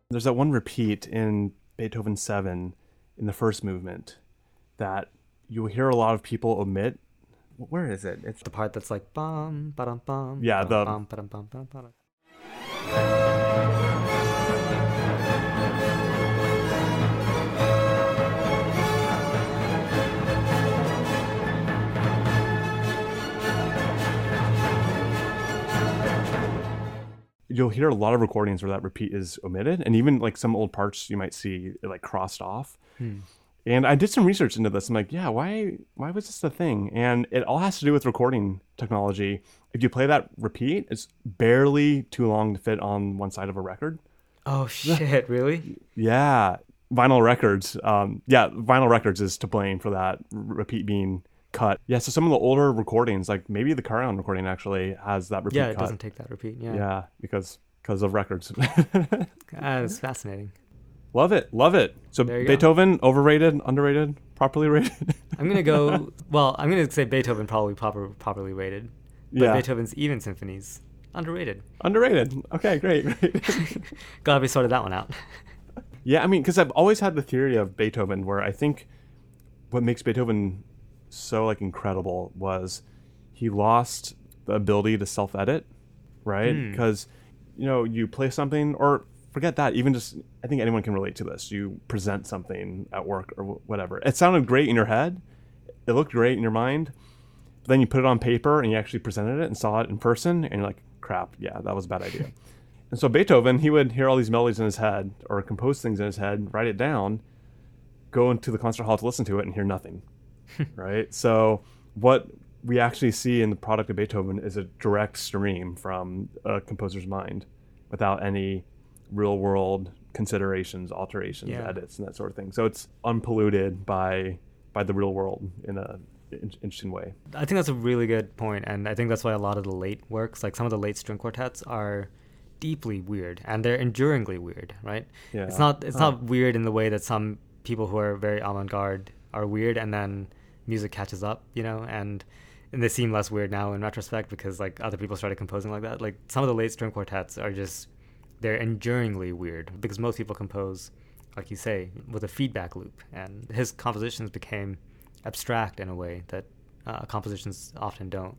There's that one repeat in Beethoven 7 in the first movement that you will hear a lot of people omit. Where is it? It's The part that's like bum, ba-dum, bum. Yeah, ba-dum, the- bum, ba-dum, bum, bum, ba-dum. You'll hear a lot of recordings where that repeat is omitted and even like some old parts you might see it like crossed off. Hmm. and i did some research into this. I'm like yeah why why was this a thing? And it all has to do with recording technology. If you play that repeat it's barely too long to fit on one side of a record. Oh, shit, really? yeah vinyl records um yeah vinyl records is to blame for that repeat being cut yeah so some of the older recordings like maybe the Karajan recording actually has that repeat Yeah, it cut doesn't take that repeat. Yeah. yeah because because of records Ah, it's fascinating. Love it, love it. So you go. Beethoven, overrated, underrated, properly rated. I'm gonna go. well, I'm gonna say Beethoven probably proper, properly rated, but Yeah. Beethoven's even symphonies underrated. underrated. Okay, great, great. Glad we sorted that one out. Yeah, I mean, because I've always had the theory of Beethoven, where I think what makes Beethoven so like incredible was he lost the ability to self-edit, right? Hmm. Because you know you play something, or forget that. Even just, I think anyone can relate to this. You present something at work or whatever. It sounded great in your head. It looked great in your mind. But then you put it on paper and you actually presented it and saw it in person, and you're like, crap, yeah, that was a bad idea. And so Beethoven, he would hear all these melodies in his head or compose things in his head, write it down, go into the concert hall to listen to it and hear nothing. Right? So what we actually see in the product of Beethoven is a direct stream from a composer's mind without any real world considerations, alterations, Yeah. edits and that sort of thing. So it's unpolluted by by the real world in a in- interesting way. I think that's a really good point, and I think that's why a lot of the late works, like some of the late string quartets, are deeply weird and they're enduringly weird, right? Yeah. It's not it's not weird in the way that some people who are very avant-garde are weird, and then music catches up, you know, and and they seem less weird now in retrospect because like other people started composing like that. Like some of the late string quartets are just they're enduringly weird because most people compose, like you say, with a feedback loop, and his compositions became abstract in a way that uh, compositions often don't.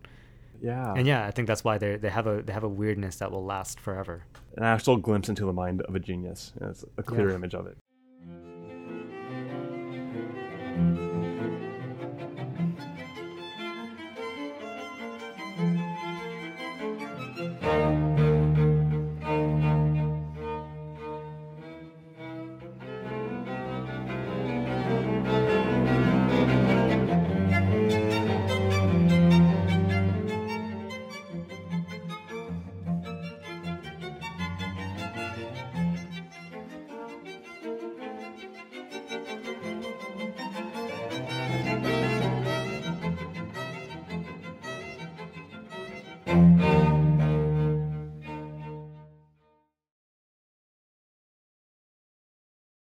Yeah. And yeah, I think that's why they they have a they have a weirdness that will last forever. an actual glimpse into the mind of a genius. It's a clear Yeah. image of it. Thank